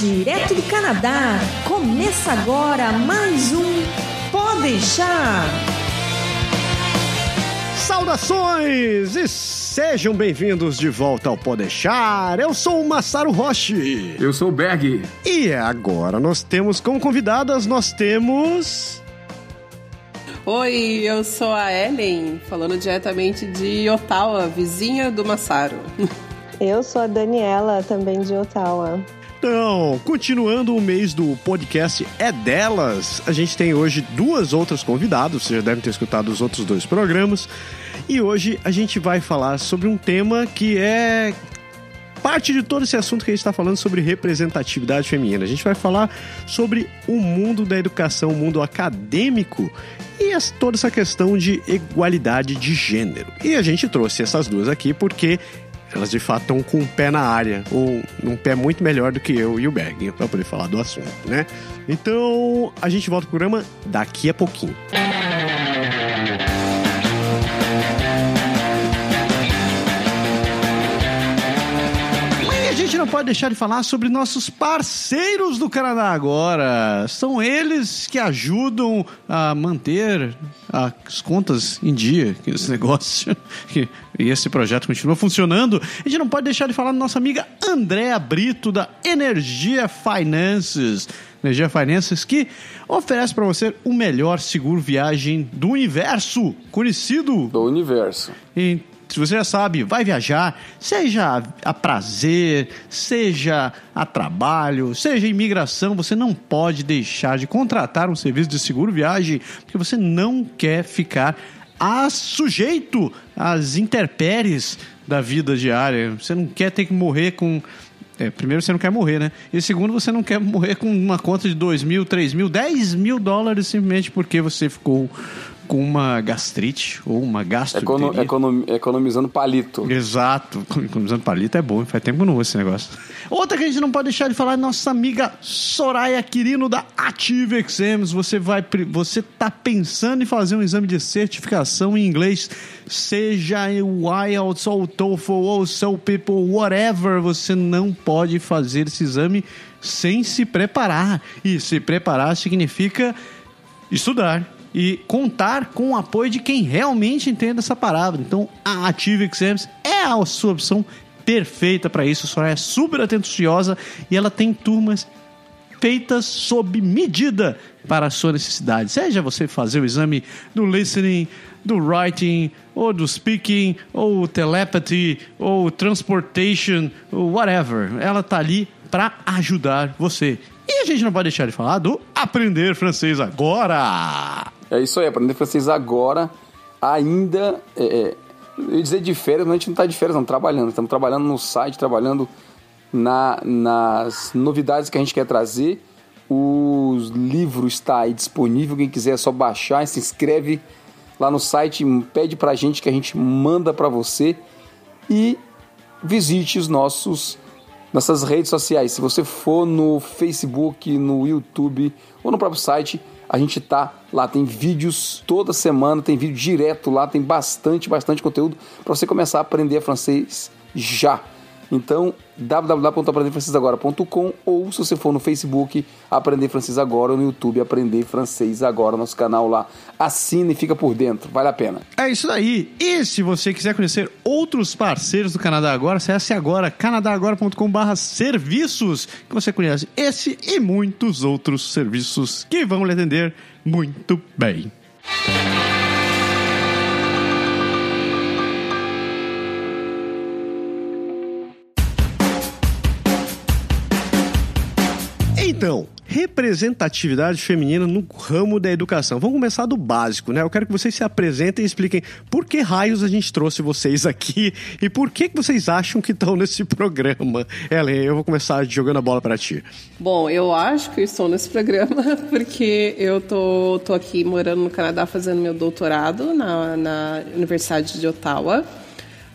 direto do Canadá. Começa agora mais um Pode deixar. Saudações e sejam bem-vindos de volta ao Pode deixar. Eu sou o Massaro Roche. Eu sou o Berg. E agora nós temos como convidadas nós temos Oi, eu sou a Ellen, falando diretamente de Ottawa, vizinha do Massaro. Eu sou a Daniela, também de Ottawa. Então, continuando o mês do podcast É Delas, a gente tem hoje duas outras convidadas, vocês já devem ter escutado os outros dois programas. E hoje a gente vai falar sobre um tema que é parte de todo esse assunto que a gente está falando sobre representatividade feminina. A gente vai falar sobre o mundo da educação, o mundo acadêmico e toda essa questão de igualdade de gênero. E a gente trouxe essas duas aqui porque elas de fato estão com um pé na área, ou um pé muito melhor do que eu e o Berg, para poder falar do assunto, né? Então, a gente volta pro programa daqui a pouquinho. A pode deixar de falar sobre nossos parceiros do Canadá agora. São eles que ajudam a manter as contas em dia, esse negócio. E esse projeto continua funcionando. A gente não pode deixar de falar da nossa amiga Andréa Brito, da Energia Finances. Energia Finances que oferece para você o melhor seguro viagem do universo, conhecido do universo. Se você já sabe, vai viajar, seja a prazer, seja a trabalho, seja imigração, você não pode deixar de contratar um serviço de seguro viagem, porque você não quer ficar a sujeito às intempéries da vida diária. Você não quer ter que morrer com é, primeiro, você não quer morrer, né? E segundo, você não quer morrer com uma conta de 2 mil, 3 mil, 10 mil dólares simplesmente porque você ficou com uma gastrite ou uma gastroenterite. Econo, econom, economizando palito. Exato. Economizando palito é bom. Faz tempo que eu não vou esse negócio. Outra que a gente não pode deixar de falar é nossa amiga Soraya Quirino da Ative Exams. Você vai, você tá pensando em fazer um exame de certificação em inglês, seja o IELTS ou o TOEFL ou o Soul People, whatever, você não pode fazer esse exame sem se preparar. E se preparar significa estudar e contar com o apoio de quem realmente entende essa palavra. Então, a Ative Exams é a sua opção perfeita para isso. A é super atenciosa e ela tem turmas feitas sob medida para a sua necessidade. Seja você fazer o exame do listening, do writing, ou do speaking, ou telepathy, ou transportation, ou whatever. Ela tá ali para ajudar você. E a gente não pode deixar de falar do aprender francês agora. É isso aí, aprender francês agora ainda. É, é, eu ia dizer de férias, mas a gente não está de férias, não, trabalhando. Estamos trabalhando no site, trabalhando na, nas novidades que a gente quer trazer. O livro está aí disponível, quem quiser é só baixar, se inscreve lá no site, pede para a gente que a gente manda para você e visite os nossos nossas redes sociais. Se você for no Facebook, no YouTube ou no próprio site, a gente tá lá, tem vídeos toda semana, tem vídeo direto lá, tem bastante, bastante conteúdo para você começar a aprender francês já. Então, www.aprenderfrancesagora.com ou se você for no Facebook, Aprender Francês Agora ou no YouTube, Aprender Francês Agora, nosso canal lá. Assine e fica por dentro, vale a pena. É isso aí. E se você quiser conhecer outros parceiros do Canadá Agora, acesse agora canadagora.com.br serviços, que você conhece esse e muitos outros serviços que vão lhe atender muito bem. Então, representatividade feminina no ramo da educação. Vamos começar do básico, né? Eu quero que vocês se apresentem e expliquem por que raios a gente trouxe vocês aqui e por que, que vocês acham que estão nesse programa. Ellen, eu vou começar jogando a bola para ti. Bom, eu acho que estou nesse programa porque eu tô, tô aqui morando no Canadá fazendo meu doutorado na, na Universidade de Ottawa.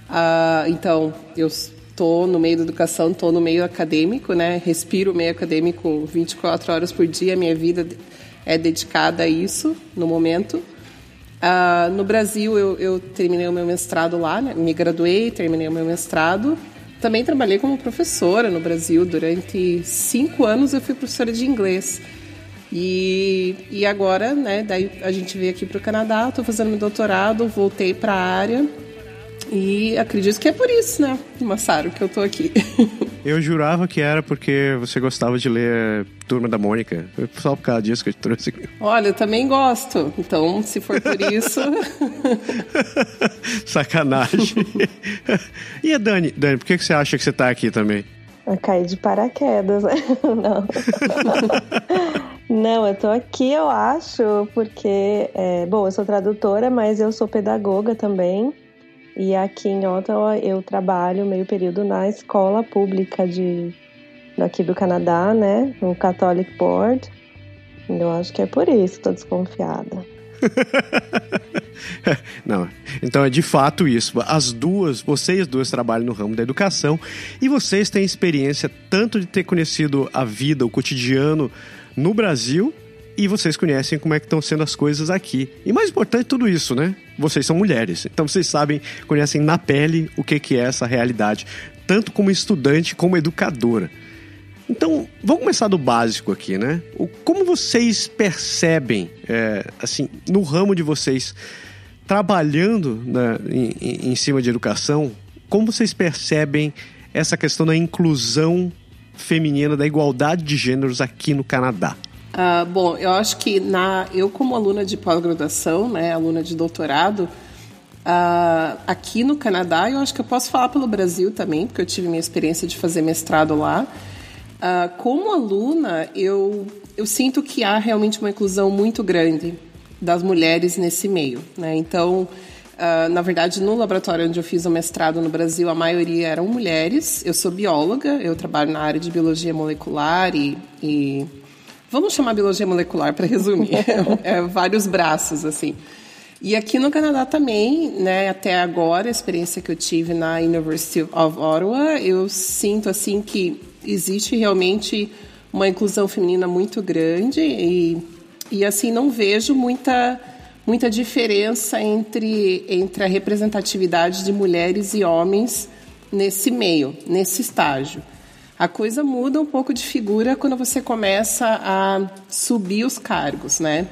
Uh, então, eu tô no meio da educação, tô no meio acadêmico, né? Respiro o meio acadêmico 24 horas por dia, minha vida é dedicada a isso no momento. Uh, no Brasil, eu, eu, terminei o meu mestrado lá, né? me graduei, terminei o meu mestrado. também trabalhei como professora no Brasil. Durante cinco anos eu fui professora de inglês. E, e agora, né, daí a gente veio aqui para o Canadá, estou fazendo meu doutorado, voltei para a área e acredito que é por isso, né, Massaro, que eu tô aqui. Eu jurava que era porque você gostava de ler Turma da Mônica. Foi só por causa disso que eu te trouxe aqui. Olha, eu também gosto. Então, se for por isso. Sacanagem. e a Dani? Dani, por que você acha que você tá aqui também? Eu caí de paraquedas, né? Não. Não, eu tô aqui, eu acho, porque, é, bom, eu sou tradutora, mas eu sou pedagoga também. E aqui em Ottawa eu trabalho meio período na escola pública de daqui do Canadá, né? No Catholic Board. Eu acho que é por isso, tô desconfiada. Não, então é de fato isso. As duas, vocês duas trabalham no ramo da educação e vocês têm experiência tanto de ter conhecido a vida, o cotidiano no Brasil e vocês conhecem como é que estão sendo as coisas aqui. E mais importante tudo isso, né? Vocês são mulheres, então vocês sabem, conhecem na pele o que, que é essa realidade, tanto como estudante como educadora. Então, vamos começar do básico aqui, né? O, como vocês percebem, é, assim, no ramo de vocês, trabalhando na, em, em cima de educação, como vocês percebem essa questão da inclusão feminina, da igualdade de gêneros aqui no Canadá? Uh, bom, eu acho que na, eu como aluna de pós-graduação, né, aluna de doutorado, uh, aqui no Canadá, eu acho que eu posso falar pelo Brasil também, porque eu tive minha experiência de fazer mestrado lá. Uh, como aluna, eu, eu sinto que há realmente uma inclusão muito grande das mulheres nesse meio. Né? Então, Uh, na verdade, no laboratório onde eu fiz o mestrado no Brasil, a maioria eram mulheres. Eu sou bióloga, eu trabalho na área de biologia molecular e, e Vamos chamar biologia molecular para resumir. é, vários braços, assim. E aqui no Canadá também, né, até agora, a experiência que eu tive na University of Ottawa, eu sinto assim que existe realmente uma inclusão feminina muito grande e, e assim não vejo muita muita diferença entre entre a representatividade de mulheres e homens nesse meio, nesse estágio. A coisa muda um pouco de figura quando você começa a subir os cargos, né?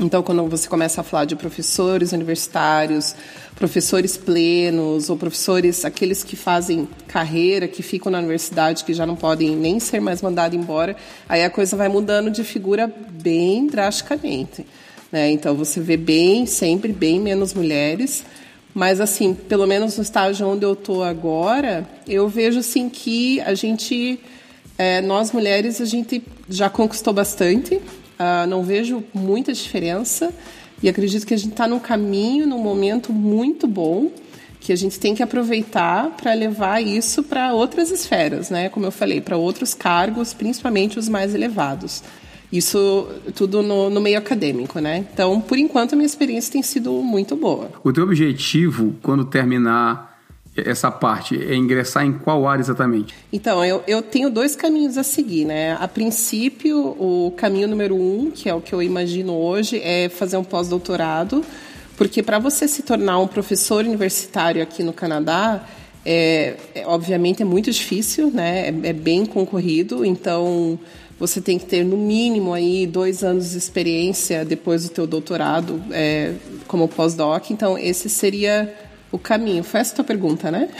Então, quando você começa a falar de professores universitários, professores plenos, ou professores, aqueles que fazem carreira, que ficam na universidade, que já não podem nem ser mais mandados embora, aí a coisa vai mudando de figura bem drasticamente. Né? Então, você vê bem, sempre bem menos mulheres. Mas, assim, pelo menos no estágio onde eu estou agora, eu vejo, assim, que a gente, é, nós mulheres, a gente já conquistou bastante. Uh, não vejo muita diferença. E acredito que a gente está num caminho, num momento muito bom, que a gente tem que aproveitar para levar isso para outras esferas, né? Como eu falei, para outros cargos, principalmente os mais elevados. Isso tudo no, no, meio acadêmico, né? Então, por enquanto, a minha experiência tem sido muito boa. O teu objetivo, quando terminar essa parte, é ingressar em qual área exatamente? Então, eu, eu tenho dois caminhos a seguir, né? A princípio, o caminho número um, que é o que eu imagino hoje, é fazer um pós-doutorado, porque para você se tornar um professor universitário aqui no Canadá, é, é obviamente é muito difícil, né? é, é bem concorrido, então você tem que ter no mínimo aí dois anos de experiência depois do teu doutorado é, como pós-doc. Então esse seria o caminho. Foi essa a tua pergunta, né?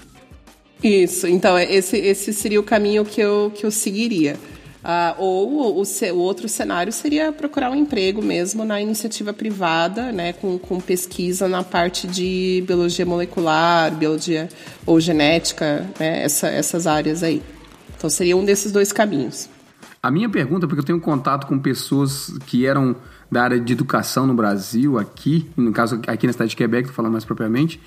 Isso. Então esse, esse seria o caminho que eu que eu seguiria. Ah, ou o, o, outro cenário seria procurar um emprego mesmo na iniciativa privada, né, com, com pesquisa na parte de biologia molecular, biologia ou genética, né, essa, essas áreas aí. Então seria um desses dois caminhos. A minha pergunta, porque eu tenho contato com pessoas que eram da área de educação no Brasil, aqui, no caso aqui na cidade de Quebec, estou falando mais propriamente,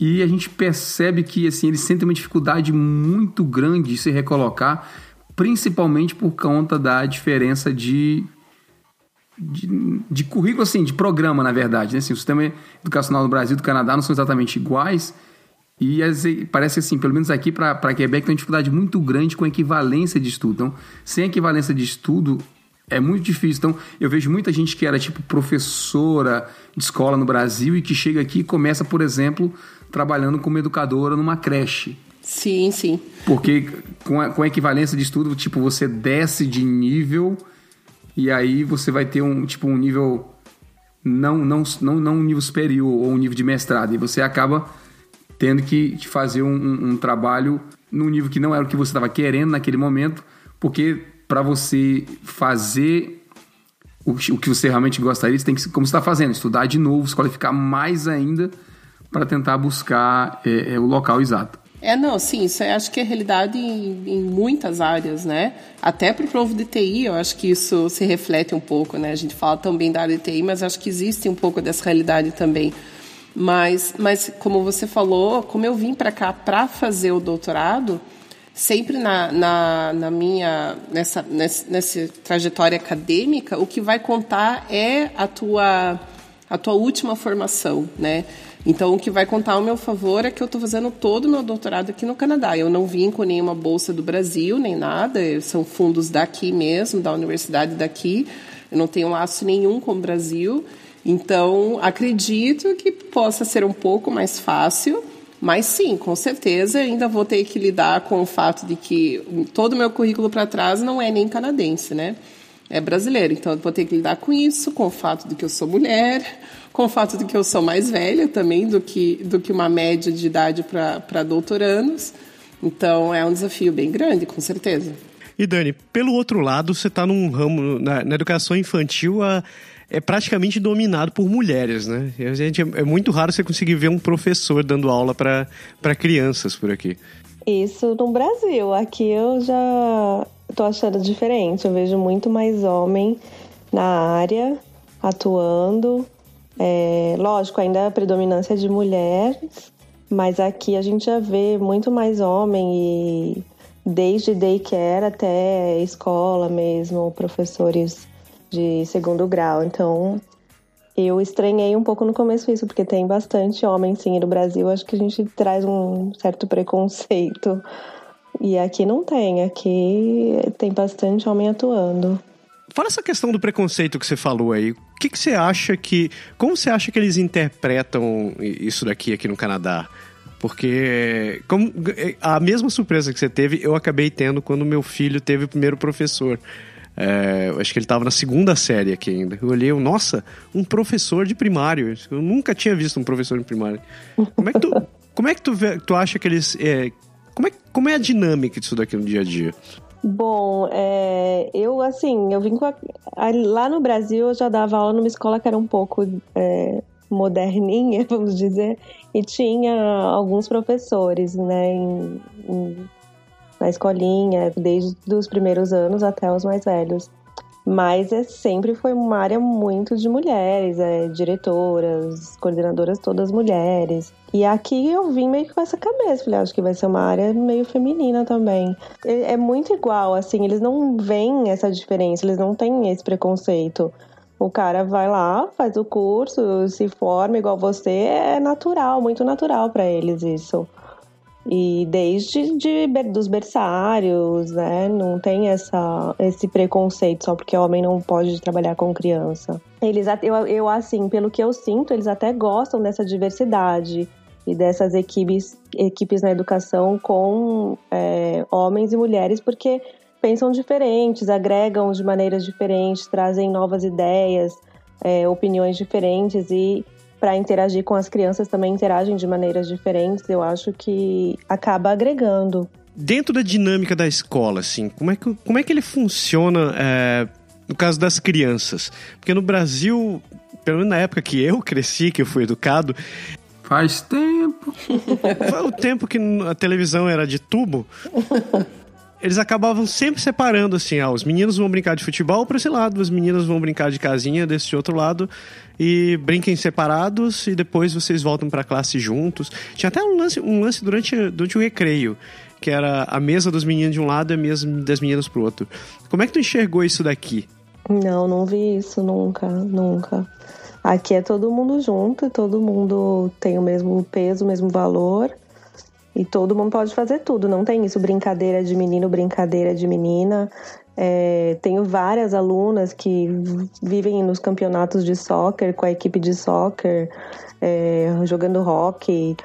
e a gente percebe que assim eles sentem uma dificuldade muito grande de se recolocar, principalmente por conta da diferença de de, de currículo, assim, de programa, na verdade. Né? Assim, o sistema educacional do Brasil e do Canadá não são exatamente iguais, e as, parece assim, pelo menos aqui para Quebec, tem uma dificuldade muito grande com a equivalência de estudo. Então, sem equivalência de estudo, é muito difícil. Então, eu vejo muita gente que era tipo professora de escola no Brasil e que chega aqui e começa, por exemplo, trabalhando como educadora numa creche. Sim, sim. Porque com a, com a equivalência de estudo, tipo, você desce de nível e aí você vai ter um, tipo, um nível não, não, não, não um nível superior ou um nível de mestrado. E você acaba tendo que fazer um, um, um trabalho num nível que não era o que você estava querendo naquele momento, porque para você fazer o, o que você realmente gostaria, você tem que, como você está fazendo, estudar de novo, se qualificar mais ainda para tentar buscar é, é, o local exato. É, não, sim, isso acho que é realidade em, em muitas áreas, né? Até para o povo de TI, eu acho que isso se reflete um pouco, né? A gente fala também da área de TI, mas acho que existe um pouco dessa realidade também. Mas, mas como você falou, como eu vim para cá para fazer o doutorado, sempre na, na, na minha nessa, nessa, nessa trajetória acadêmica, o que vai contar é a tua a tua última formação, né? Então, o que vai contar ao meu favor é que eu estou fazendo todo o meu doutorado aqui no Canadá. Eu não vim com nenhuma bolsa do Brasil, nem nada. São fundos daqui mesmo, da universidade daqui. Eu não tenho laço nenhum com o Brasil. Então, acredito que possa ser um pouco mais fácil. Mas sim, com certeza ainda vou ter que lidar com o fato de que todo o meu currículo para trás não é nem canadense, né? É brasileiro. Então vou ter que lidar com isso, com o fato de que eu sou mulher, com o fato de que eu sou mais velha também do que, do que uma média de idade para doutorandos. Então é um desafio bem grande, com certeza. E Dani, pelo outro lado, você está num ramo, na, na, educação infantil, a, é praticamente dominado por mulheres, né? A gente, é, é muito raro você conseguir ver um professor dando aula para crianças por aqui. Isso no Brasil. Aqui eu já tô achando diferente. Eu vejo muito mais homem na área atuando. É, lógico, ainda a predominância de mulheres, mas aqui a gente já vê muito mais homem e desde daycare até escola mesmo, professores de segundo grau. Então, eu estranhei um pouco no começo isso, porque tem bastante homem sim no Brasil. Acho que a gente traz um certo preconceito. E aqui não tem, aqui tem bastante homem atuando. Fala essa questão do preconceito que você falou aí. O que, que você acha que. Como você acha que eles interpretam isso daqui aqui no Canadá? Porque como, a mesma surpresa que você teve, eu acabei tendo quando meu filho teve o primeiro professor. É, acho que ele estava na segunda série aqui ainda. Eu olhei, nossa, um professor de primário. Eu nunca tinha visto um professor de primário. Como é que tu, como é que tu, vê, tu acha que eles. É, como, é, como é a dinâmica disso daqui no dia a dia? Bom, é, eu assim, eu vim com a, a, lá no Brasil eu já dava aula numa escola que era um pouco é, moderninha, vamos dizer, e tinha alguns professores, né, em, em, na escolinha, desde os primeiros anos até os mais velhos. Mas é, sempre foi uma área muito de mulheres, é, diretoras, coordenadoras todas mulheres. E aqui eu vim meio que com essa cabeça, falei, acho que vai ser uma área meio feminina também. É, é muito igual, assim, eles não veem essa diferença, eles não têm esse preconceito. O cara vai lá, faz o curso, se forma igual você, é natural, muito natural para eles isso. E desde de, dos berçários, né? Não tem essa, esse preconceito só porque homem não pode trabalhar com criança. Eles, eu, eu, assim, pelo que eu sinto, eles até gostam dessa diversidade e dessas equipes, equipes na educação com é, homens e mulheres, porque pensam diferentes, agregam de maneiras diferentes, trazem novas ideias, é, opiniões diferentes e para interagir com as crianças também interagem de maneiras diferentes, eu acho que acaba agregando. Dentro da dinâmica da escola, assim, como é que, como é que ele funciona é, no caso das crianças? Porque no Brasil, pelo menos na época que eu cresci, que eu fui educado, Faz tempo. Foi o tempo que a televisão era de tubo. Eles acabavam sempre separando assim, ah, os meninos vão brincar de futebol para esse lado, as meninas vão brincar de casinha desse outro lado e brinquem separados e depois vocês voltam para classe juntos. Tinha até um lance, um lance durante, durante o recreio, que era a mesa dos meninos de um lado e a mesa das meninas pro outro. Como é que tu enxergou isso daqui? Não, não vi isso nunca, nunca. Aqui é todo mundo junto, todo mundo tem o mesmo peso, o mesmo valor. E todo mundo pode fazer tudo, não tem isso, brincadeira de menino, brincadeira de menina. É, tenho várias alunas que vivem nos campeonatos de soccer, com a equipe de soccer, é, jogando hockey.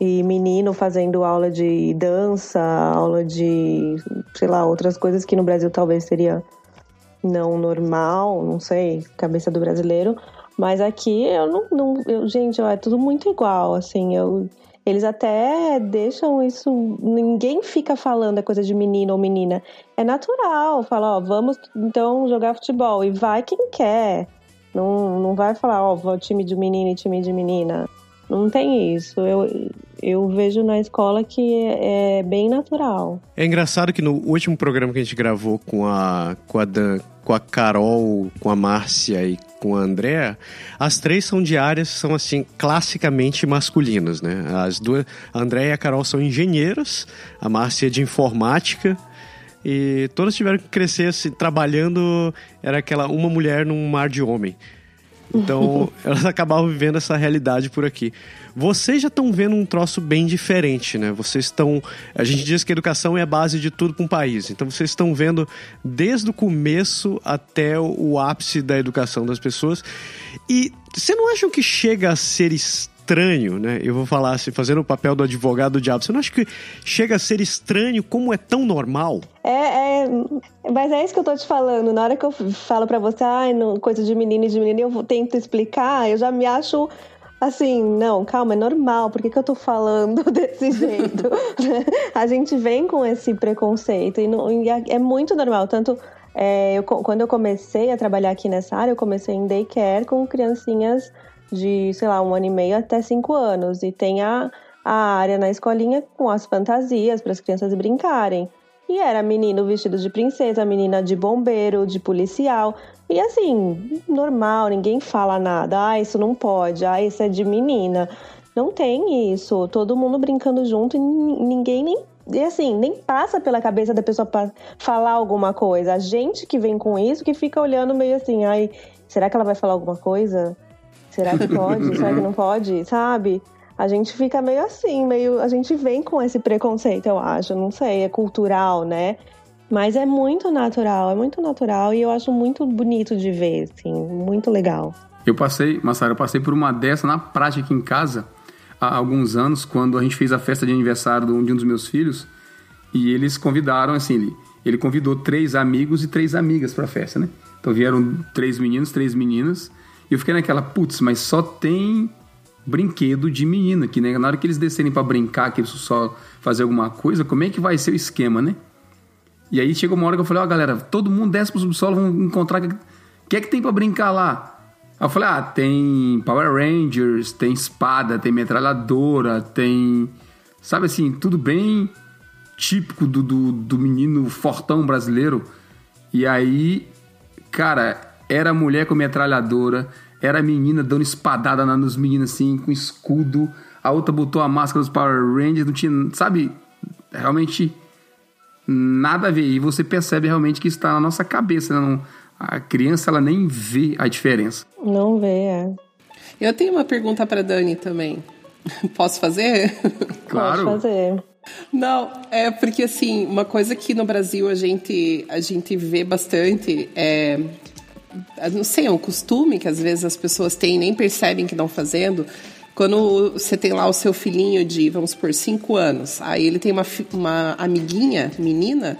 e menino fazendo aula de dança, aula de, sei lá, outras coisas que no Brasil talvez seria não normal, não sei, cabeça do brasileiro. Mas aqui eu não. não eu, gente, é tudo muito igual, assim. Eu, eles até deixam isso. Ninguém fica falando a coisa de menino ou menina. É natural. Fala, ó, vamos então jogar futebol. E vai quem quer. Não, não vai falar, ó, time de menino e time de menina. Não tem isso. Eu, eu vejo na escola que é, é, bem natural. É engraçado que no último programa que a gente gravou com a, com a Dan, com a Carol, com a Márcia e com a Andréa, as três são de áreas são assim classicamente masculinas, né? As duas, a Andréa e a Carol são engenheiras, a Márcia é de informática e todas tiveram que crescer assim, trabalhando era aquela uma mulher num mar de homem. Então, elas acabavam vivendo essa realidade por aqui. Vocês já estão vendo um troço bem diferente, né? Vocês estão. A gente diz que a educação é a base de tudo para um país. Então, vocês estão vendo desde o começo até o ápice da educação das pessoas. E você não acham que chega a ser estranho, né? Eu vou falar assim, fazendo o papel do advogado do diabo. Você não acha que chega a ser estranho como é tão normal? É, é mas é isso que eu tô te falando. Na hora que eu falo para você, ah, coisa de menino e de menina, eu tento explicar, eu já me acho assim, não, calma, é normal, por que, que eu tô falando desse jeito? a gente vem com esse preconceito e, não, e é, é muito normal, tanto é, eu, quando eu comecei a trabalhar aqui nessa área, eu comecei em daycare com criancinhas de, sei lá, um ano e meio até cinco anos. E tem a, a área na escolinha com as fantasias para as crianças brincarem. E era menino vestido de princesa, menina de bombeiro, de policial. E assim, normal, ninguém fala nada. Ah, isso não pode. Ah, isso é de menina. Não tem isso. Todo mundo brincando junto e ninguém nem. E assim, nem passa pela cabeça da pessoa para falar alguma coisa. A gente que vem com isso que fica olhando meio assim, ai, será que ela vai falar alguma coisa? Será que pode? Será que não pode? Sabe? A gente fica meio assim, meio. A gente vem com esse preconceito, eu acho. Não sei, é cultural, né? Mas é muito natural, é muito natural e eu acho muito bonito de ver, assim, muito legal. Eu passei, Massara, eu passei por uma dessa na prática aqui em casa há alguns anos, quando a gente fez a festa de aniversário de um dos meus filhos, e eles convidaram, assim, ele, ele convidou três amigos e três amigas para a festa, né? Então vieram três meninos, três meninas, eu fiquei naquela, putz, mas só tem brinquedo de menina, que né, na hora que eles descerem para brincar, que eles só fazer alguma coisa, como é que vai ser o esquema, né? E aí chegou uma hora que eu falei, ó, oh, galera, todo mundo desce pro subsolo, vamos encontrar. O que é que tem para brincar lá? Aí eu falei, ah, tem Power Rangers, tem espada, tem metralhadora, tem. Sabe assim, tudo bem típico do, do, do menino fortão brasileiro. E aí, cara, era mulher com metralhadora, era menina dando espadada nos meninos assim, com escudo. A outra botou a máscara dos Power Rangers, não tinha, sabe? Realmente nada a ver. E você percebe realmente que está na nossa cabeça. Né? Não, a criança ela nem vê a diferença. Não vê, é. Eu tenho uma pergunta para Dani também. Posso fazer? Claro. Pode fazer. Não, é porque assim, uma coisa que no Brasil a gente, a gente vê bastante é não sei, é um costume que às vezes as pessoas têm e nem percebem que estão fazendo. Quando você tem lá o seu filhinho de, vamos supor, 5 anos, aí ele tem uma, uma amiguinha, menina,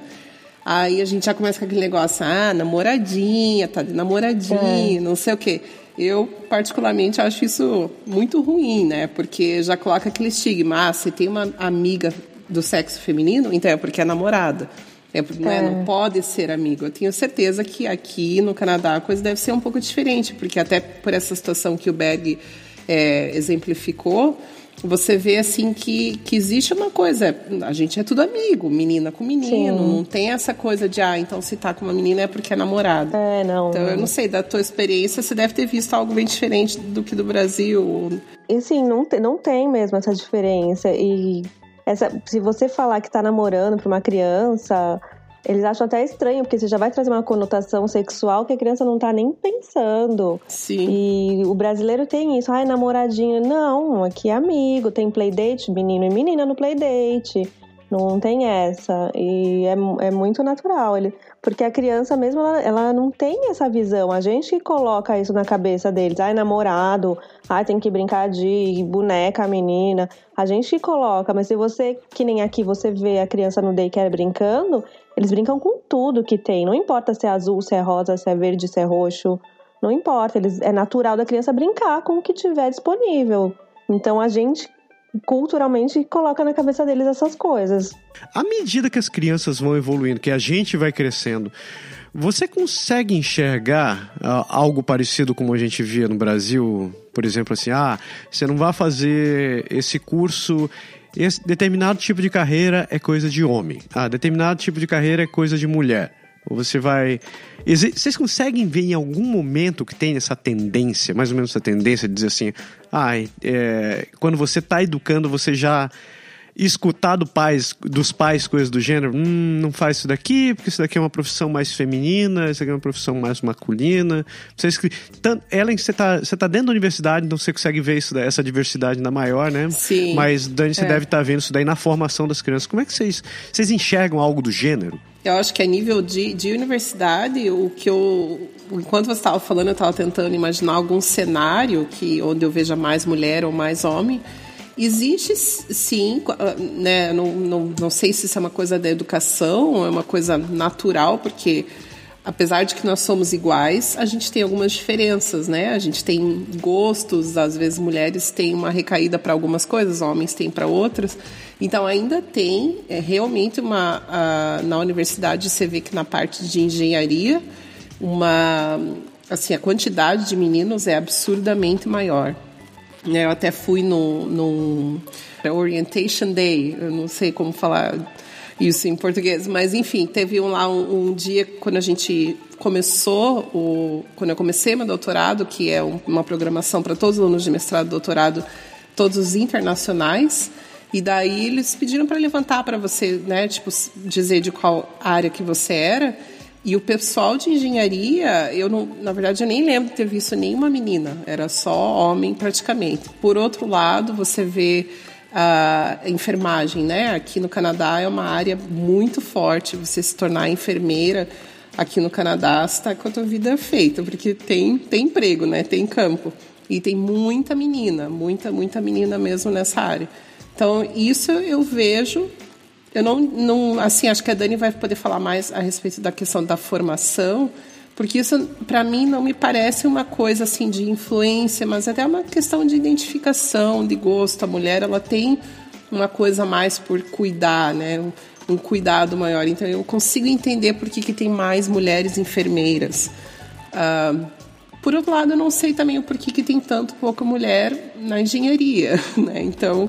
aí a gente já começa com aquele negócio, ah, namoradinha, tá de namoradinha, é. não sei o quê. Eu, particularmente, acho isso muito ruim, né? Porque já coloca aquele estigma, ah, você tem uma amiga do sexo feminino, então é porque é namorada. É, não, é. não pode ser amigo. Eu tenho certeza que aqui no Canadá a coisa deve ser um pouco diferente, porque até por essa situação que o Berg é, exemplificou, você vê assim que, que existe uma coisa, a gente é tudo amigo, menina com menino, Sim. não tem essa coisa de, ah, então se tá com uma menina é porque é namorada. É, não. Então eu não sei, da tua experiência, você deve ter visto algo bem diferente do que do Brasil. E sim, não, te, não tem mesmo essa diferença. E essa, se você falar que tá namorando pra uma criança, eles acham até estranho, porque você já vai trazer uma conotação sexual que a criança não tá nem pensando. Sim. E o brasileiro tem isso, ai, namoradinho. Não, aqui é amigo, tem playdate, menino e menina no playdate. Não tem essa. E é, é muito natural. Ele, porque a criança mesmo, ela, ela não tem essa visão. A gente coloca isso na cabeça deles. Ai, namorado. Ai, tem que brincar de boneca, menina. A gente coloca. Mas se você, que nem aqui, você vê a criança no daycare brincando, eles brincam com tudo que tem. Não importa se é azul, se é rosa, se é verde, se é roxo. Não importa. Eles, é natural da criança brincar com o que tiver disponível. Então a gente culturalmente coloca na cabeça deles essas coisas. À medida que as crianças vão evoluindo, que a gente vai crescendo, você consegue enxergar uh, algo parecido como a gente via no Brasil? Por exemplo, assim, ah, você não vai fazer esse curso. Esse determinado tipo de carreira é coisa de homem. Ah, determinado tipo de carreira é coisa de mulher. Ou você vai. Vocês conseguem ver em algum momento que tem essa tendência, mais ou menos essa tendência de dizer assim: ah, é... quando você está educando, você já escutar do pais, dos pais coisas do gênero, hum, não faz isso daqui, porque isso daqui é uma profissão mais feminina, isso aqui é uma profissão mais masculina. Você tanto, Ellen, você está você tá dentro da universidade, então você consegue ver isso, essa diversidade ainda maior, né? Sim. Mas, Dani, você é. deve estar tá vendo isso daí na formação das crianças. Como é que vocês, vocês enxergam algo do gênero? Eu acho que a nível de, de universidade, o que eu. Enquanto você estava falando, eu estava tentando imaginar algum cenário que, onde eu veja mais mulher ou mais homem. Existe sim, né? Não, não, não sei se isso é uma coisa da educação, é uma coisa natural, porque apesar de que nós somos iguais, a gente tem algumas diferenças, né? A gente tem gostos, às vezes mulheres têm uma recaída para algumas coisas, homens têm para outras. Então ainda tem é, realmente uma a, na universidade você vê que na parte de engenharia uma assim a quantidade de meninos é absurdamente maior. Eu até fui no, no Orientation Day, eu não sei como falar isso em português, mas enfim, teve um, lá um, um dia quando a gente começou, o, quando eu comecei meu doutorado, que é uma programação para todos os alunos de mestrado doutorado, todos os internacionais, e daí eles pediram para levantar para você, né, tipo, dizer de qual área que você era. E o pessoal de engenharia, eu não, na verdade, eu nem lembro de ter visto nenhuma menina, era só homem praticamente. Por outro lado, você vê a enfermagem, né? Aqui no Canadá é uma área muito forte. Você se tornar enfermeira aqui no Canadá está com a tua vida feita, porque tem, tem emprego, né? Tem campo. E tem muita menina, muita, muita menina mesmo nessa área. Então, isso eu vejo eu não, não, assim, acho que a Dani vai poder falar mais a respeito da questão da formação, porque isso para mim não me parece uma coisa assim de influência, mas até uma questão de identificação, de gosto. A mulher ela tem uma coisa mais por cuidar, né? Um, um cuidado maior. Então eu consigo entender por que, que tem mais mulheres enfermeiras. Por outro lado, eu não sei também o porquê que tem tanto pouca mulher na engenharia, né? Então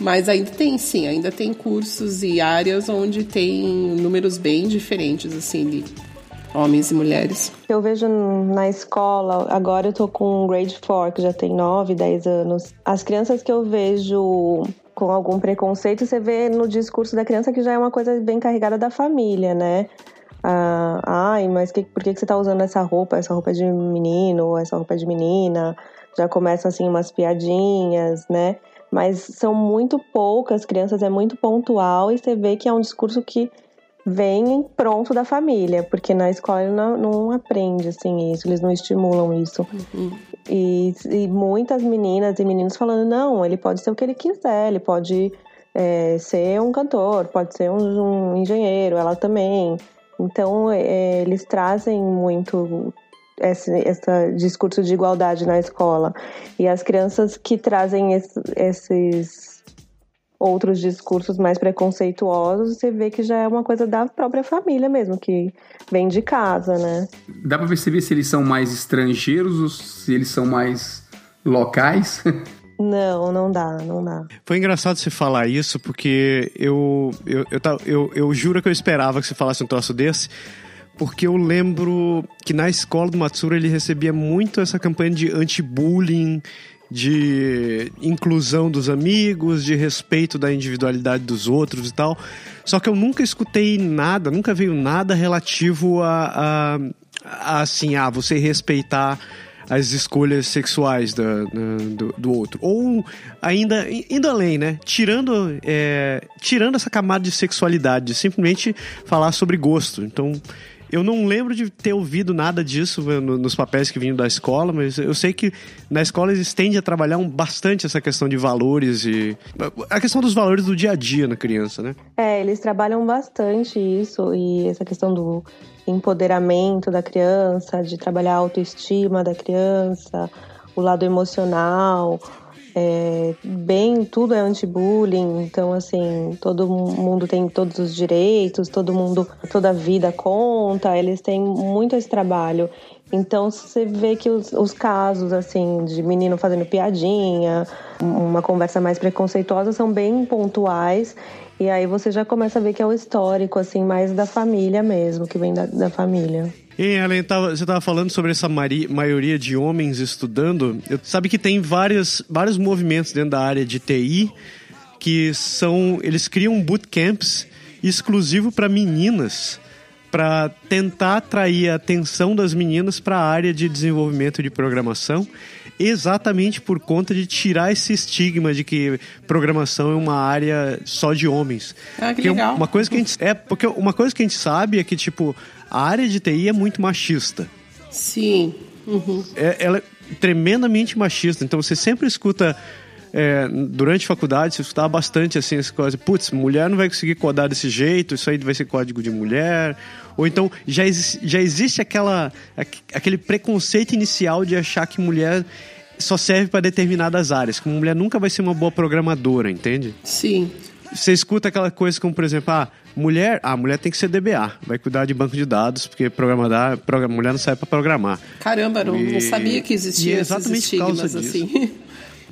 mas ainda tem, sim, ainda tem cursos e áreas onde tem números bem diferentes, assim, de homens e mulheres. Eu vejo na escola, agora eu tô com grade 4, que já tem 9, 10 anos. As crianças que eu vejo com algum preconceito, você vê no discurso da criança que já é uma coisa bem carregada da família, né? Ah, ai, mas que, por que, que você tá usando essa roupa? Essa roupa é de menino, essa roupa é de menina. Já começa assim umas piadinhas, né? mas são muito poucas crianças, é muito pontual e você vê que é um discurso que vem pronto da família, porque na escola não, não aprende assim isso, eles não estimulam isso. Uhum. E, e, muitas meninas e meninos falando, não, ele pode ser o que ele quiser, ele pode é, ser um cantor, pode ser um, um engenheiro, ela também. Então, é, eles trazem muito esse, esse discurso de igualdade na escola. E as crianças que trazem esse, esses outros discursos mais preconceituosos, você vê que já é uma coisa da própria família mesmo, que vem de casa, né? Dá para perceber se eles são mais estrangeiros ou se eles são mais locais? Não, não dá, não dá. Foi engraçado você falar isso, porque eu, eu, eu, eu, eu, eu juro que eu esperava que você falasse um troço desse, porque eu lembro que na escola do Matsura ele recebia muito essa campanha de anti-bullying, de inclusão dos amigos, de respeito da individualidade dos outros e tal. Só que eu nunca escutei nada, nunca veio nada relativo a, a, a assim, a você respeitar as escolhas sexuais da- do, do outro. Ou ainda indo além, né? Tirando, é, tirando essa camada de sexualidade, de simplesmente falar sobre gosto. Então, eu não lembro de ter ouvido nada disso no- nos papéis que vinham da escola, mas eu sei que na escola eles tendem a trabalhar bastante essa questão de valores e. A questão dos valores do dia a dia na criança, né? É, eles trabalham bastante isso e essa questão do empoderamento da criança, de trabalhar a autoestima da criança, o lado emocional. É, bem, tudo é anti-bullying, então assim, todo mundo tem todos os direitos, todo mundo, toda a vida conta, eles têm muito esse trabalho. Então você vê que os, os casos assim de menino fazendo piadinha, uma conversa mais preconceituosa são bem pontuais e aí você já começa a ver que é o histórico assim mais da família mesmo, que vem da, da família. E Ellen, tava, você estava falando sobre essa mari- maioria de homens estudando. Eu, sabe que tem vários, vários movimentos dentro da área de TI que são. Eles criam bootcamps exclusivo para meninas para tentar atrair a atenção das meninas para a área de desenvolvimento de programação, exatamente por conta de tirar esse estigma de que programação é uma área só de homens. Ah, que Porque legal. Uma coisa que a gente, é porque uma coisa que a gente sabe é que tipo a área de TI é muito machista. Sim. Uhum. É, ela é tremendamente machista. Então você sempre escuta é, durante a faculdade, você escutava bastante assim essa coisa, putz, mulher não vai conseguir codar desse jeito, isso aí vai ser código de mulher. Ou então já, já existe aquela, aqu- aquele preconceito inicial de achar que mulher só serve para determinadas áreas, que uma mulher nunca vai ser uma boa programadora, entende? Sim. Você escuta aquela coisa como, por exemplo, ah, mulher, ah, mulher tem que ser DBA, vai cuidar de banco de dados, porque programar, progra- mulher não serve para programar. Caramba, não, não E- sabia que e existiam é esses exatamente causa estigmas assim.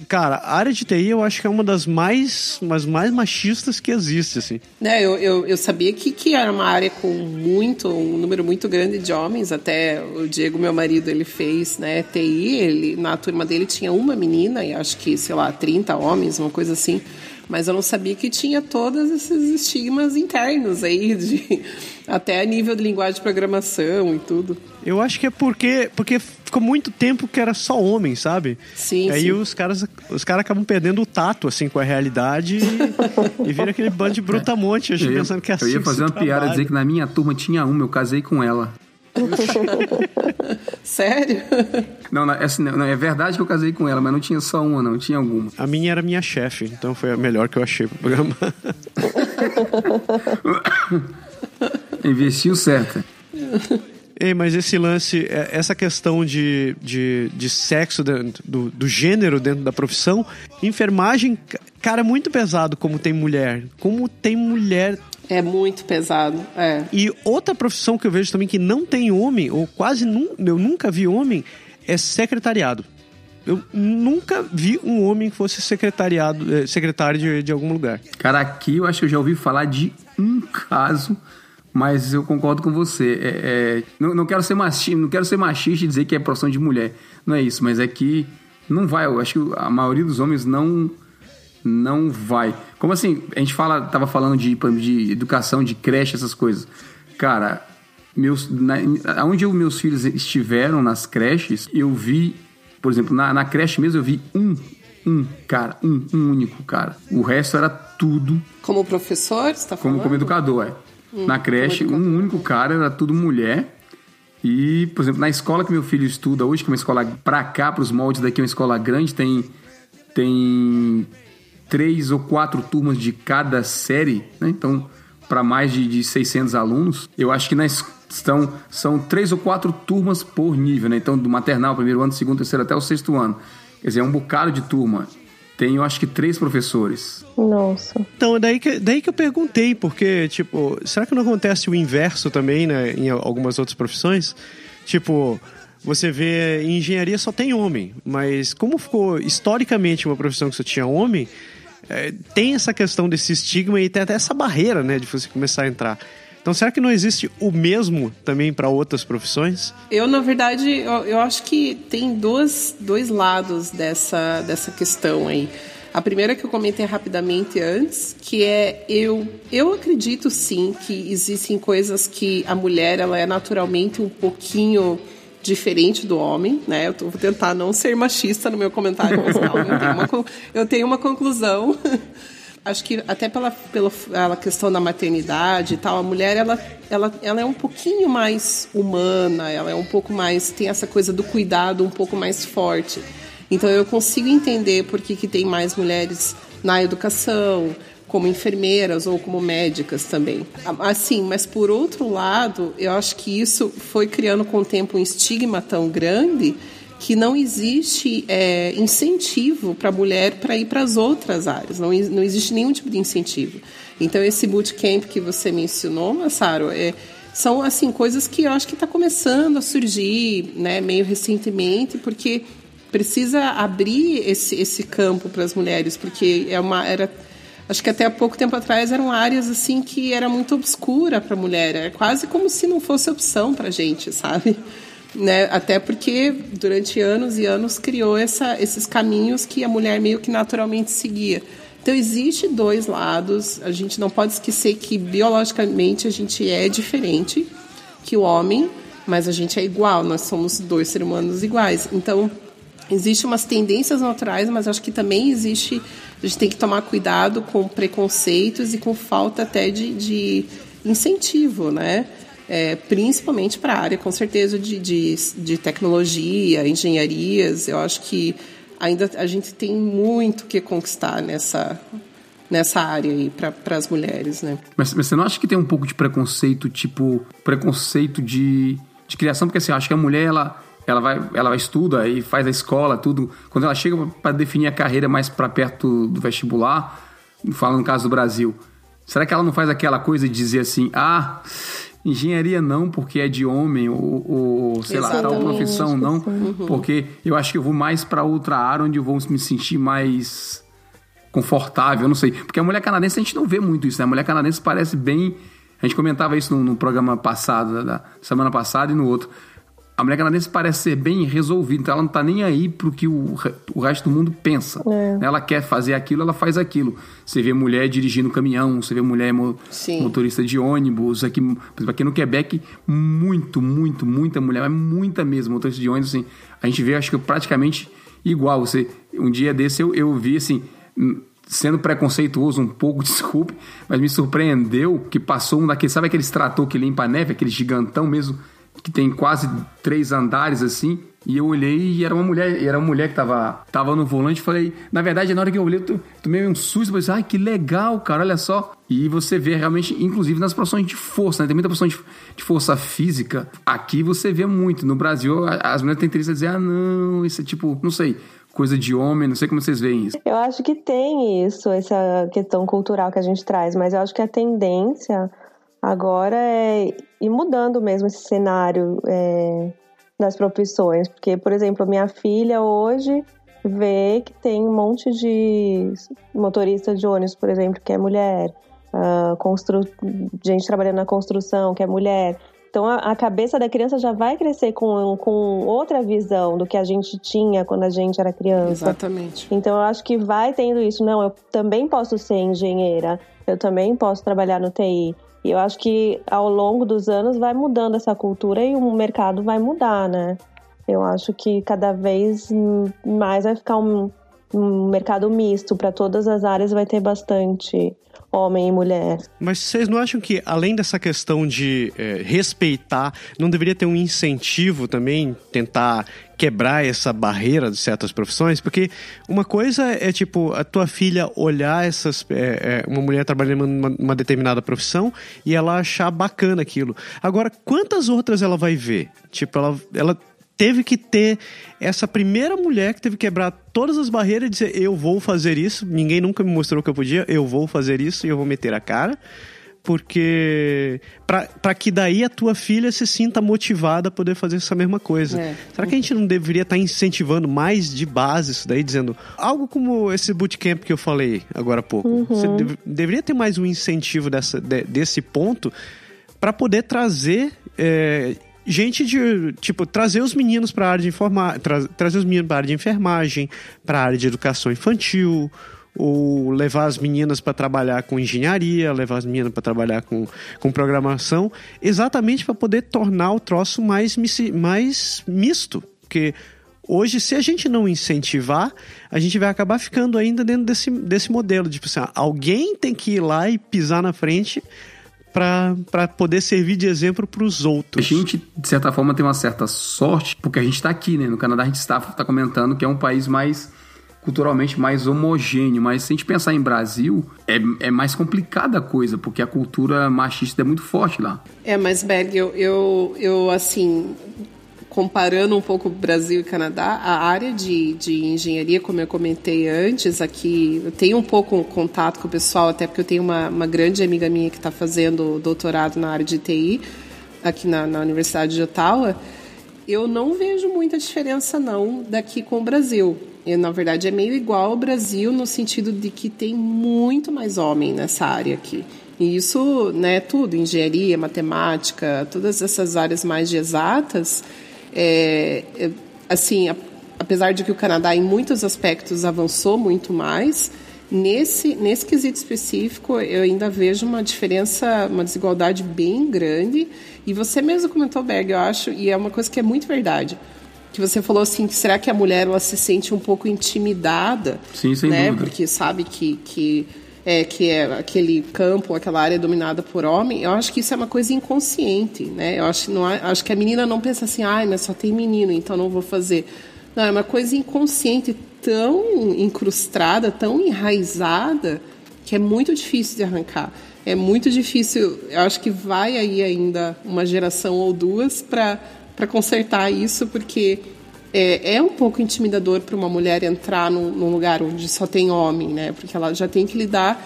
Cara, a área de TI eu acho que é uma das mais, mas mais machistas que existe, assim. Né, eu, eu, eu sabia que, que era uma área com muito, um número muito grande de homens. Até o Diego, meu marido, ele fez né, TI. Ele, na turma dele tinha uma menina e acho que, sei lá, 30 homens, uma coisa assim. Mas eu não sabia que tinha todos esses estigmas internos aí, de, até a nível de linguagem de programação e tudo. Eu acho que é porque, porque ficou muito tempo que era só homem, sabe? Sim, Aí sim. os caras os caras acabam perdendo o tato, assim, com a realidade e, e vira aquele bando de brutamonte, Eu ia, pensando que é assim eu ia que fazer uma piada, dizer que na minha turma tinha uma, eu casei com ela. Sério? Não, não, é, assim, não, é verdade que eu casei com ela, mas não tinha só uma, não, tinha alguma. A minha era minha chefe, então foi a melhor que eu achei pro programa. Investiu certo. Ei, mas esse lance, é- essa questão de, de, de sexo, dentro, do, do gênero dentro da profissão, enfermagem, ca- cara, é muito pesado como tem mulher. Como tem mulher. É muito pesado. É. E outra profissão que eu vejo também que não tem homem, ou quase nu, eu nunca vi homem, é secretariado. Eu nunca vi um homem que fosse secretariado, eh, secretário de, de algum lugar. Cara, aqui eu acho que eu já ouvi falar de um caso, mas eu concordo com você. É, é, não, não quero ser machista, não quero ser machista e dizer que é profissão de mulher. Não é isso, mas é que não vai. Eu acho que a maioria dos homens não não vai. Como assim? A gente fala, tava falando de, de educação, de creche, essas coisas. Cara, meus, na, onde eu, meus filhos estiveram nas creches, eu vi, por exemplo, na, na creche mesmo, eu vi um, um cara, um, um único cara. O resto era tudo Como professor, você tá como, falando? como educador, é. na creche, um único cara, era tudo mulher. E, por exemplo, na escola que meu filho estuda hoje, que é uma escola pra cá, pros moldes daqui, é uma escola grande, tem, tem três ou quatro turmas de cada série, né? Então, para mais de, de 600 alunos, eu acho que na es- estão, são três ou quatro turmas por nível, né? Então, do maternal, primeiro ano, segundo, terceiro, até o sexto ano. Quer dizer, é um bocado de turma. Tem, eu acho que três professores. Nossa. Então, é daí que, daí que eu perguntei, porque, tipo, será que não acontece o inverso também, né, em algumas outras profissões? Tipo, você vê em engenharia só tem homem, mas como ficou historicamente uma profissão que só tinha homem, é, tem essa questão desse estigma e tem até essa barreira, né, de você começar a entrar. Então, será que não existe o mesmo também para outras profissões? Eu, na verdade, eu, eu acho que tem dois, dois lados dessa, dessa questão aí. A primeira que eu comentei rapidamente antes, que é eu, eu acredito sim que existem coisas que a mulher ela é naturalmente um pouquinho diferente do homem, né? Eu tô, vou tentar não ser machista no meu comentário, mas calma, eu tenho uma, eu tenho uma conclusão. Acho que até pela, pela, pela questão da maternidade e tal, a mulher ela, ela, ela é um pouquinho mais humana, ela é um pouco mais tem essa coisa do cuidado um pouco mais forte. Então eu consigo entender por que, que tem mais mulheres na educação, como enfermeiras ou como médicas também. Assim, mas por outro lado, eu acho que isso foi criando com o tempo um estigma tão grande que não existe é, incentivo para a mulher para ir para as outras áreas, não, não existe nenhum tipo de incentivo. Então, esse bootcamp que você mencionou, Massaro, é, são assim coisas que eu acho que está começando a surgir, né, meio recentemente, porque precisa abrir esse, esse campo para as mulheres, porque é uma era acho que até há pouco tempo atrás eram áreas assim que era muito obscura para a mulher, é quase como se não fosse opção para gente, sabe? Né? Até porque durante anos e anos criou essa, esses caminhos que a mulher meio que naturalmente seguia. Então existe dois lados. A gente não pode esquecer que biologicamente a gente é diferente que o homem, mas a gente é igual. Nós somos dois seres humanos iguais. Então Existem umas tendências naturais, mas acho que também existe. A gente tem que tomar cuidado com preconceitos e com falta até de, de incentivo, né? É, principalmente para a área, com certeza, de, de, de tecnologia, engenharias. Eu acho que ainda a gente tem muito que conquistar nessa, nessa área aí para as mulheres, né? Mas, mas, você não acha que tem um pouco de preconceito, tipo, preconceito de, de criação? Porque assim, eu acho que a mulher, ela ela vai, ela estuda e faz a escola, tudo. Quando ela chega para definir a carreira mais para perto do vestibular, falando no caso do Brasil, será que ela não faz aquela coisa de dizer assim, ah, engenharia não porque é de homem, ou, ou sei Exatamente. lá, tal profissão não, uhum. porque eu acho que eu vou mais para outra área onde eu vou me sentir mais confortável, não sei. Porque a mulher canadense a gente não vê muito isso, né? A mulher canadense parece bem. A gente comentava isso no, no programa passado, da semana passada e no outro a mulher canadense parece ser bem resolvida, então ela não está nem aí pro que o, o resto do mundo pensa. É. Ela quer fazer aquilo, ela faz aquilo. Você vê mulher dirigindo caminhão, você vê mulher mo motorista de ônibus. Aqui, por exemplo, aqui no Quebec, muito, muito, muita mulher, mas muita mesmo, motorista de ônibus, assim. A gente vê, acho que praticamente igual. Você, um dia desse eu, eu vi, assim, sendo preconceituoso um pouco, desculpe, mas me surpreendeu que passou um daqueles, sabe aquele trator que limpa a neve, aquele gigantão mesmo, que tem quase três andares assim. E eu olhei e era uma mulher, era uma mulher que tava, tava no volante. Falei, na verdade, na hora que eu olhei, eu tomei um susto. Pensei, ai, que legal, cara, olha só. E você vê realmente, inclusive nas profissões de força, né? Tem muita profissão de, de força física. Aqui você vê muito. No Brasil, as mulheres têm tendência a dizer, ah, não, isso é tipo, não sei, coisa de homem, não sei como vocês veem isso. Eu acho que tem isso, essa questão cultural que a gente traz, mas eu acho que a tendência agora é ir mudando mesmo esse cenário é, das profissões. Porque, por exemplo, minha filha hoje vê que tem um monte de motorista de ônibus, por exemplo, que é mulher, uh, constru... gente trabalhando na construção, que é mulher. Então a, a, cabeça da criança já vai crescer com, com outra visão do que a gente tinha quando a gente era criança. Exatamente. Então eu acho que vai tendo isso. Não, eu também posso ser engenheira, eu também posso trabalhar no TI. E eu acho que ao longo dos anos vai mudando essa cultura e o mercado vai mudar, né? Eu acho que cada vez mais vai ficar um, um mercado misto para todas as áreas, vai ter bastante homem e mulher. Mas vocês não acham que, além dessa questão de é, respeitar, não deveria ter um incentivo também, tentar quebrar essa barreira de certas profissões? Porque uma coisa é, tipo, a tua filha olhar essas. É, é, uma mulher trabalhando numa, numa determinada profissão e ela achar bacana aquilo. Agora, quantas outras ela vai ver? Tipo, ela, ela teve que ter essa primeira mulher que teve que quebrar todas as barreiras e dizer: eu vou fazer isso. Ninguém nunca me mostrou que eu podia, eu vou fazer isso e eu vou meter a cara. Porque. para que daí a tua filha se sinta motivada a poder fazer essa mesma coisa. É. Será que a gente não deveria estar tá incentivando mais de base isso daí, dizendo algo como esse bootcamp que eu falei agora há pouco? Uhum. Você dev, deveria ter mais um incentivo dessa, de, desse ponto para poder trazer é, gente de, tipo, trazer os meninos para a área de informar, tra trazer os meninos para a área de enfermagem, para a área de educação infantil, ou levar as meninas para trabalhar com engenharia, levar as meninas para trabalhar com, com programação, exatamente para poder tornar o troço mais, mais misto. Porque hoje, se a gente não incentivar, a gente vai acabar ficando ainda dentro desse, desse modelo. Tipo assim, alguém tem que ir lá e pisar na frente para poder servir de exemplo para os outros. A gente, de certa forma, tem uma certa sorte, porque a gente está aqui, né? No Canadá a gente está tá comentando que é um país mais culturalmente mais homogêneo, mas se a gente pensar em Brasil, é, é mais complicada a coisa, porque a cultura machista é muito forte lá. É, mas Berg, eu, eu, eu assim, comparando um pouco Brasil e Canadá, a área de, de engenharia, como eu comentei antes, aqui eu tenho um pouco contato com o pessoal, até porque eu tenho uma, uma grande amiga minha que está fazendo doutorado na área de TI, aqui na, na Universidade de Ottawa. Eu não vejo muita diferença, não, daqui com o Brasil. Eu, na verdade, é meio igual ao Brasil no sentido de que tem muito mais homem nessa área aqui. E isso, né, tudo, engenharia, matemática, todas essas áreas mais exatas, é, é, assim, a, apesar de que o Canadá em muitos aspectos avançou muito mais, nesse nesse quesito específico eu ainda vejo uma diferença, uma desigualdade bem grande. E você mesmo comentou, Berg, eu acho, e é uma coisa que é muito verdade que você falou assim, que será que a mulher ela se sente um pouco intimidada, Sim, sem né? Dúvida. Porque sabe que que é, que é aquele campo, aquela área dominada por homem, eu acho que isso é uma coisa inconsciente, né? Eu acho, não, acho que a menina não pensa assim, ai, mas só tem menino, então não vou fazer. Não, é uma coisa inconsciente, tão incrustada, tão enraizada, que é muito difícil de arrancar. É muito difícil, eu acho que vai aí ainda uma geração ou duas para consertar isso, porque é, é um pouco intimidador para uma mulher entrar num, num, lugar onde só tem homem, né? Porque ela já tem que lidar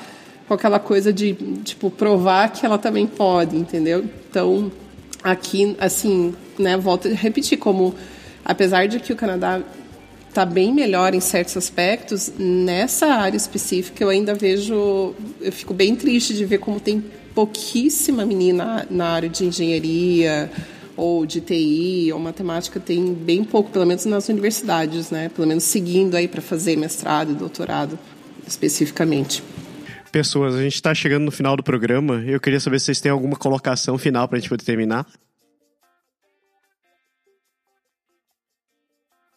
com aquela coisa de, tipo, provar que ela também pode, entendeu? Então, aqui, assim, né, volto a repetir, como, apesar de que o Canadá está bem melhor em certos aspectos, nessa área específica eu ainda vejo, eu fico bem triste de ver como tem pouquíssima menina na área de engenharia, ou de TI ou matemática tem bem pouco, pelo menos nas universidades, né? Pelo menos seguindo aí para fazer mestrado e doutorado especificamente. Pessoas, a gente está chegando no final do programa. Eu queria saber se vocês têm alguma colocação final para a gente poder terminar.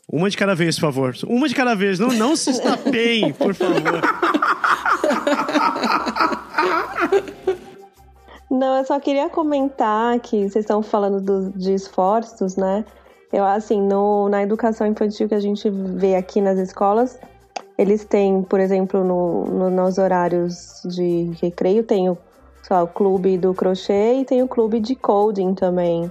Uma de cada vez, por favor. Uma de cada vez. Não, não se estapeiem, por favor. Não, eu só queria comentar que vocês estão falando do, de esforços, né? Eu, assim, no, na educação infantil que a gente vê aqui nas escolas, eles têm, por exemplo, no, no, nos horários de recreio, tem o, lá, o clube do crochê e tem o clube de coding também.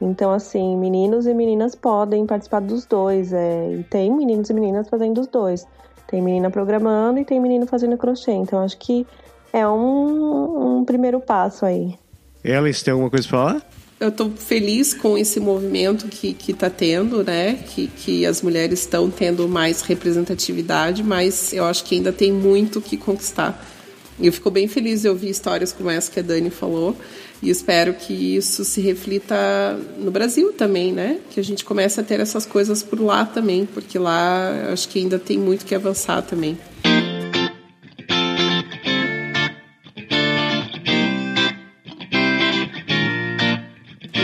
Então, assim, meninos e meninas podem participar dos dois. É, e tem meninos e meninas fazendo os dois. Tem menina programando e tem menino fazendo crochê. Então, acho que é um, um primeiro passo aí. Ela, tem alguma coisa para falar? Eu estou feliz com esse movimento que está tendo, né? Que, que as mulheres estão tendo mais representatividade, mas eu acho que ainda tem muito que conquistar. E eu fico bem feliz de ouvir histórias como essa que a Dani falou. E espero que isso se reflita no Brasil também, né? Que a gente comece a ter essas coisas por lá também, porque lá acho que ainda tem muito que avançar também.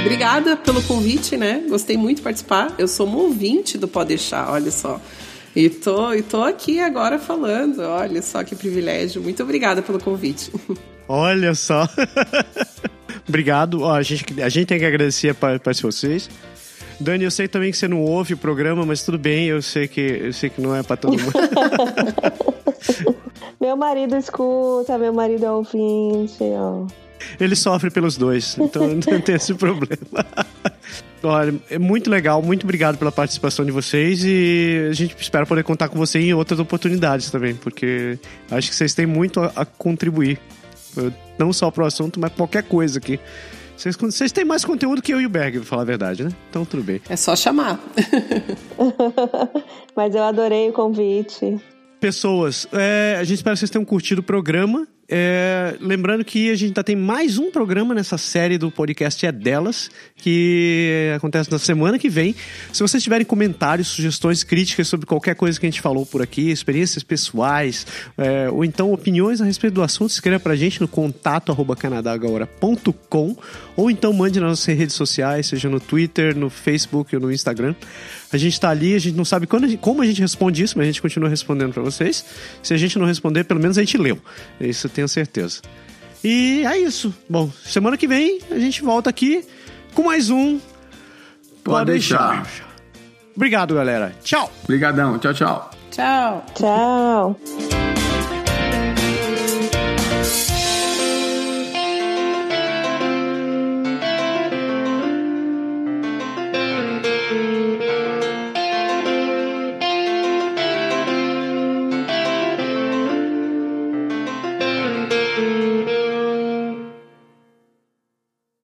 Obrigada pelo convite, né? Gostei muito de participar. Eu sou um ouvinte do Pode Deixar, olha só. E tô, e tô aqui agora falando. Olha só que privilégio. Muito obrigada pelo convite. Olha só. Obrigado. Ó, a, gente, a gente tem que agradecer para vocês. Dani, eu sei também que você não ouve o programa, mas tudo bem, eu sei que, eu sei que não é para todo mundo. meu marido escuta, meu marido é ouvinte, ó. Ele sofre pelos dois, então não tem esse problema. Olha, é muito legal, muito obrigado pela participação de vocês e a gente espera poder contar com você em outras oportunidades também, porque acho que vocês têm muito a, a contribuir, não só para o assunto, mas qualquer coisa aqui. Vocês, vocês têm mais conteúdo que eu e o Berg, pra falar a verdade, né? Então tudo bem. É só chamar. mas eu adorei o convite. Pessoas, é, a gente espera que vocês tenham curtido o programa É, lembrando que a gente ainda tem mais um programa nessa série do podcast É Delas, que acontece na semana que vem. Se vocês tiverem comentários, sugestões, críticas sobre qualquer coisa que a gente falou por aqui, experiências pessoais, é, ou então opiniões a respeito do assunto, escreva pra gente no contato arroba canadagora.com ou então mande nas nossas redes sociais, seja no Twitter, no Facebook ou no Instagram. A gente tá ali, a gente não sabe quando, como a gente responde isso, mas a gente continua respondendo para vocês. Se a gente não responder, pelo menos a gente leu. Isso eu tenho certeza. E é isso. Bom, semana que vem a gente volta aqui com mais um. Pode deixar. Obrigado, galera. Tchau. Obrigadão. Tchau, tchau. Tchau. Tchau.